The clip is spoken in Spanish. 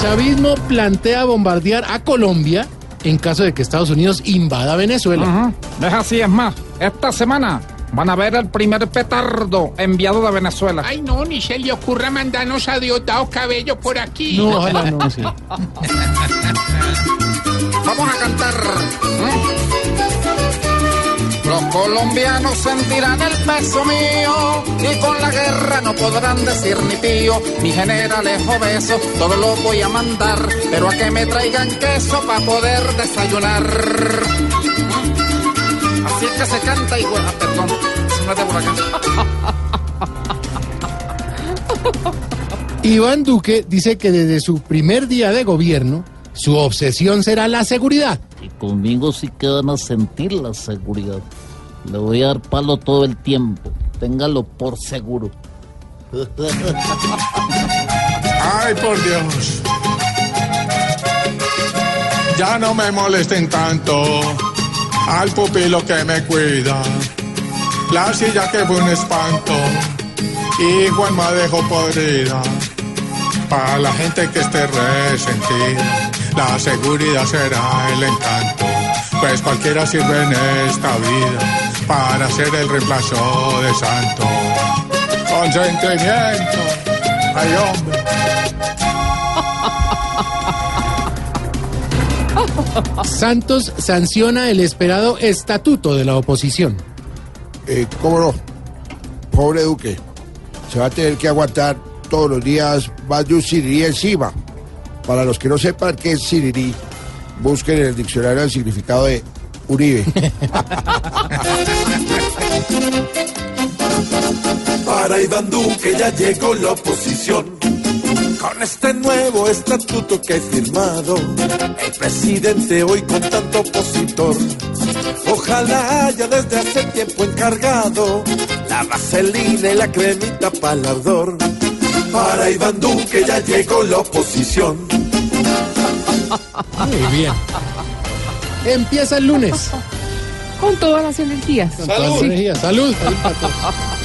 Chavismo plantea bombardear a Colombia en caso de que Estados Unidos invada Venezuela. Ajá, es así, es más. Esta semana van a ver el primer petardo enviado de Venezuela. Ay, no, ni se le ocurra mandarnos a Diosdado Cabello por aquí. No, ojalá no, sí. Vamos a cantar. ¿eh? Colombianos sentirán el peso mío y con la guerra no podrán decir ni pío. Mi general es obeso, todo lo voy a mandar, pero a que me traigan queso para poder desayunar. Así es que se canta y ah, perdón, es de por acá. Iván Duque dice que desde su primer día de gobierno, su obsesión será la seguridad. Y conmigo sí que van a sentir la seguridad. Le voy a dar palo todo el tiempo. Téngalo por seguro. Ay, por Dios. Ya no me molesten tanto al pupilo que me cuida. La silla que fue un espanto y Juanma dejó podrida. Para la gente que esté resentida, la seguridad será el encanto. Pues cualquiera sirve en esta vida para ser el reemplazo de santo. Consentimiento. Ay, hombre. Santos sanciona el esperado estatuto de la oposición. Eh, ¿Cómo no? Pobre Duque. Se va a tener que aguantar todos los días más de un sirirí encima. Para los que no sepan qué es sirirí, busquen en el diccionario el significado de Uribe. Para Iván Duque ya llegó la oposición. Con este nuevo estatuto que he firmado, el presidente hoy con tanto opositor. Ojalá haya desde hace tiempo encargado la vaselina y la cremita para el ardor. Para Iván Duque ya llegó la oposición. Muy bien. Empieza el lunes. Con todas las energías. Con todas las energías. Salud. Salud para todos.